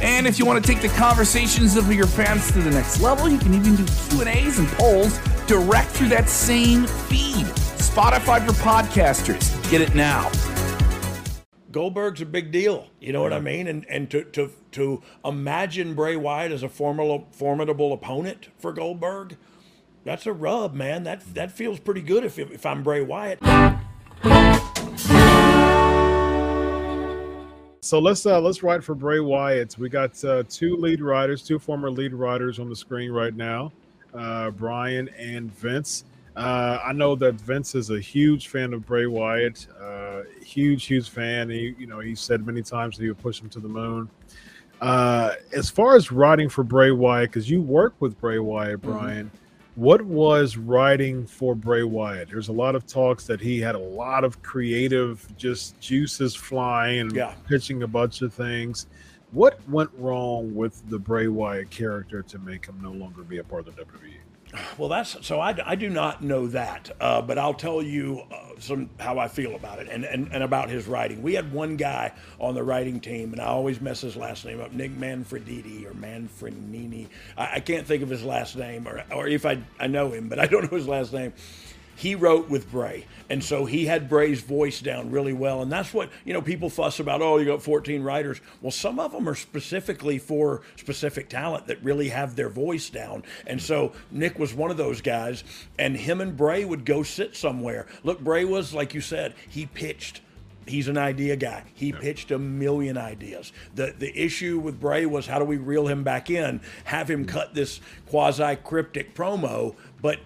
And if you want to take the conversations of your fans to the next level, you can even do Q&As and polls direct through that same feed. Spotify for podcasters. Get it now. Goldberg's a big deal. You know what I mean? And and to to to imagine Bray Wyatt as a formidable formidable opponent for Goldberg, that's a rub, man. That that feels pretty good if if I'm Bray Wyatt. So let's uh let's write for Bray Wyatt. We got uh, two lead writers, two former lead writers on the screen right now, uh, Brian and Vince. Uh, I know that Vince is a huge fan of Bray Wyatt, uh, huge, huge fan. He, you know, he said many times that he would push him to the moon. Uh, as far as writing for Bray Wyatt, because you work with Bray Wyatt, Mm-hmm. What was writing for Bray Wyatt? There's a lot of talks that he had a lot of creative, just juices flying and Yeah. pitching a bunch of things. What went wrong with the Bray Wyatt character to make him no longer be a part of the? WWE? Well, that's so. I, I do not know that, uh, but I'll tell you uh, some how I feel about it and, and, and about his writing. We had one guy on the writing team, and I always mess his last name up, Nick Manfredini or Manfredini. I, I can't think of his last name, or or if I I know him, but I don't know his last name. He wrote with Bray, and so he had Bray's voice down really well, and that's what you know. People fuss about. Oh, you got 14 writers. Well, some of them are specifically for specific talent that really have their voice down, and so Nick was one of those guys. And him and Bray would go sit somewhere. Look, Bray was like you said. He pitched he's an idea guy. He pitched a million ideas. The the issue with Bray was how do we reel him back in, have him cut this quasi cryptic promo, but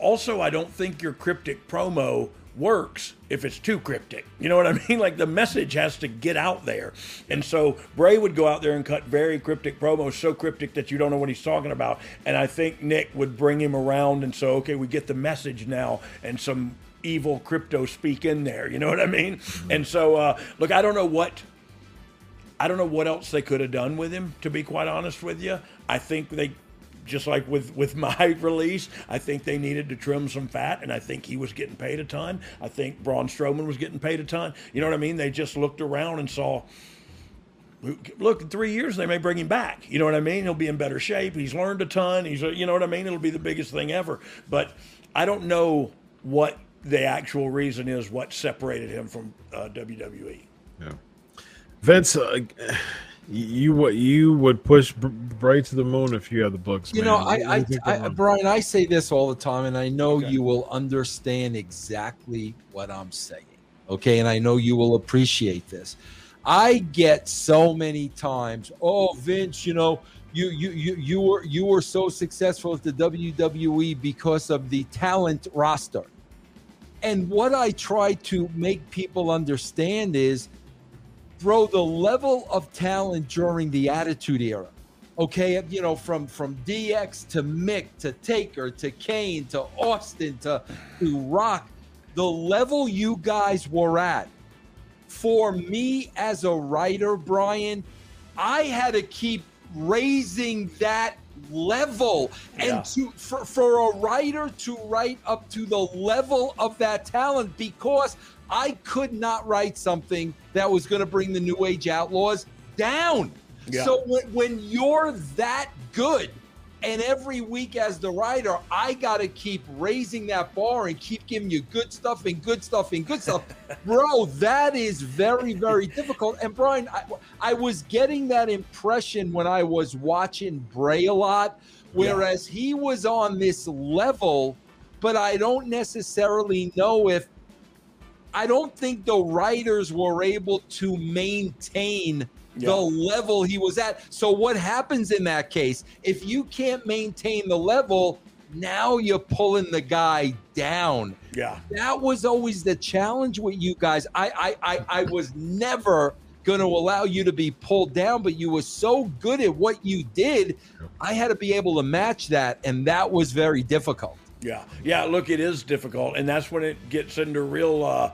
also I don't think your cryptic promo works if it's too cryptic. You know what I mean? Like the message has to get out there. And so Bray would go out there and cut very cryptic promos, so cryptic that you don't know what he's talking about. And I think Nick would bring him around and so okay, we get the message now and some evil crypto speak in there. You know what I mean? And so uh, look, I don't know what I don't know what else they could have done with him, to be quite honest with you. I think they, just like with, with my release, I think they needed to trim some fat, and I think he was getting paid a ton. I think Braun Strowman was getting paid a ton. You know what I mean? They just looked around and saw, look, in three years they may bring him back. You know what I mean? He'll be in better shape. He's learned a ton. He's, you know what I mean? It'll be the biggest thing ever. But I don't know what the actual reason is, what separated him from uh, WWE. Yeah. Vince, uh, you would you would push Br- Bray to the moon if you have the books. You man. know, I, I, I. Brian, I say this all the time, and I know Okay. you will understand exactly what I'm saying. Okay, and I know you will appreciate this. I get so many times, oh, Vince, you know, you you you you were you were so successful at the WWE because of the talent roster. And what I try to make people understand is, bro, the level of talent during the Attitude Era okay you know from from dx to mick to taker to kane to austin to, to rock the level you guys were at for me as a writer brian i had to keep raising that level Yeah. and to for, for a writer to write up to the level of that talent because i could not write something that was going to bring the new age outlaws down Yeah. so when, when you're that good and every week as the writer i got to keep raising that bar and keep giving you good stuff and good stuff and good stuff. Bro that is very very difficult. And brian I, I was getting that impression when i was watching bray a lot whereas he was on this level but i don't necessarily know if i don't think the writers were able to maintain Yeah. the level he was at. So what happens in that case? If you can't maintain the level, now you're pulling the guy down. Yeah. That was always the challenge with you guys. I I I, I was never going to allow you to be pulled down, but you were so good at what you did. I had to be able to match that, and that was very difficult. Yeah, yeah. Look, it is difficult, and that's when it gets into real uh,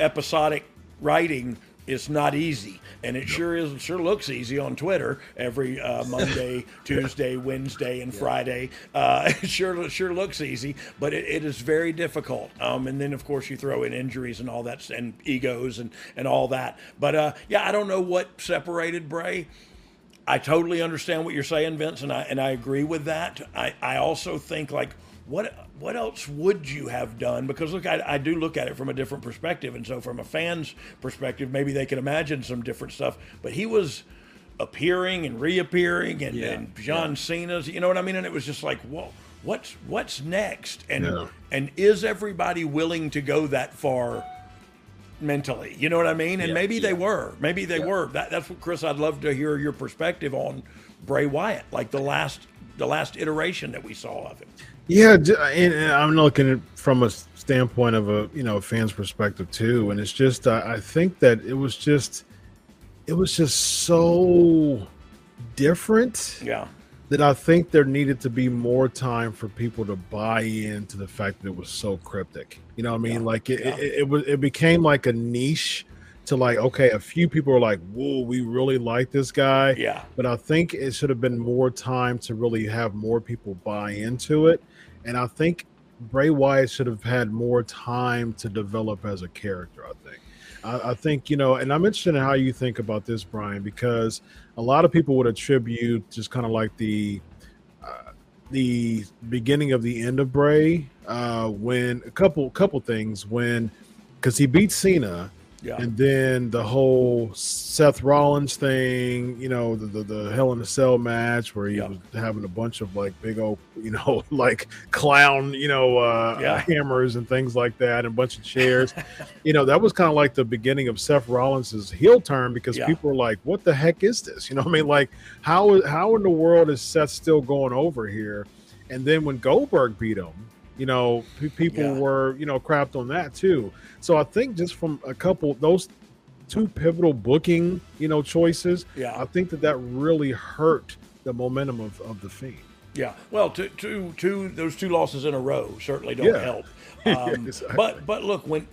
episodic writing. It's not easy, and it sure is. Sure looks easy on Twitter every uh, Monday, Tuesday, Wednesday, and Friday. Uh, it sure sure looks easy, but it, it is very difficult. Um, and then of course you throw in injuries and all that, and egos and and all that. But uh, yeah, I don't know what separated Bray. I totally understand what you're saying, Vince, and I and I agree with that. I, I also think like what what else would you have done? Because look, I, I do look at it from a different perspective, and so from a fan's perspective, maybe they can imagine some different stuff. But he was appearing and reappearing, and, Yeah, and John yeah. Cena's, you know what I mean? And it was just like, whoa, what's what's next? And Yeah. and is everybody willing to go that far? mentally. You know what I mean? And maybe they were. Maybe they were. That, that's what Chris. I'd love to hear your perspective on Bray Wyatt, like the last the last iteration that we saw of him. Yeah, and, and I'm looking at from a standpoint of a you know fan's perspective too, and it's just uh, I think that it was just it was just so different Yeah. that I think there needed to be more time for people to buy into the fact that it was so cryptic. You know what I mean? Yeah, Like it, yeah. it, it was it became like a niche to like okay, a few people are like, "Whoa, we really like this guy." Yeah. but I think it should have been more time to really have more people buy into it. And I think Bray Wyatt should have had more time to develop as a character. I think. I, I think you know, and I'm interested in how you think about this, Brian, because a lot of people would attribute just kind of like the uh, the beginning of the end of Bray uh, when a couple couple things when because he beat Cena Yeah. and then the whole Seth Rollins thing, you know, the the, the Hell in a Cell match where he Yeah. was having a bunch of like big old, you know, like clown, you know, uh, Yeah. hammers and things like that, and a bunch of chairs. you know, that was kind of like the beginning of Seth Rollins's heel turn because Yeah. people were like, "What the heck is this?" You know, what I mean, like how how in the world is Seth still going over here? And then when Goldberg beat him, you know, pe- people Yeah. were you know crapped on that too. So I think just from a couple those two pivotal booking, you know, choices, Yeah. I think that that really hurt the momentum of, of the Fiend. Yeah, well, two, two, two, those two losses in a row certainly don't Yeah. help. Um, exactly. But but look, when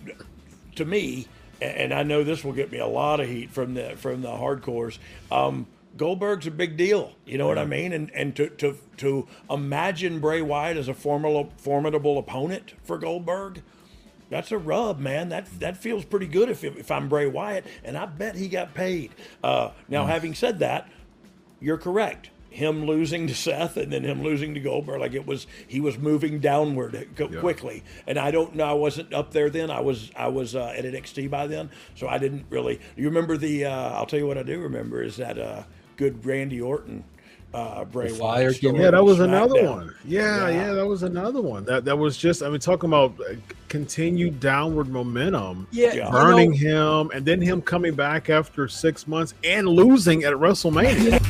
to me, and I know this will get me a lot of heat from the from the hardcores. Um, Goldberg's a big deal, you know what I mean, and and to to to imagine Bray Wyatt as a formidable formidable opponent for Goldberg, that's a rub, man. That that feels pretty good if if I'm Bray Wyatt, and I bet he got paid. Uh, now, having said that, you're correct. Him losing to Seth and then him losing to Goldberg, like it was, he was moving downward quickly. And I don't know, I wasn't up there then. I was, I was uh, at NXT by then, so I didn't really. You remember the? Uh, I'll tell you what I do remember is that uh, good Randy Orton, uh, Bray The Wyatt. fire story? Yeah, that on was another one. Yeah, Yeah. yeah, that was another one. That that was just I mean talking about uh, continued downward momentum. Yeah, Yeah. you Burning know, him and then him coming back after 6 months and losing at WrestleMania.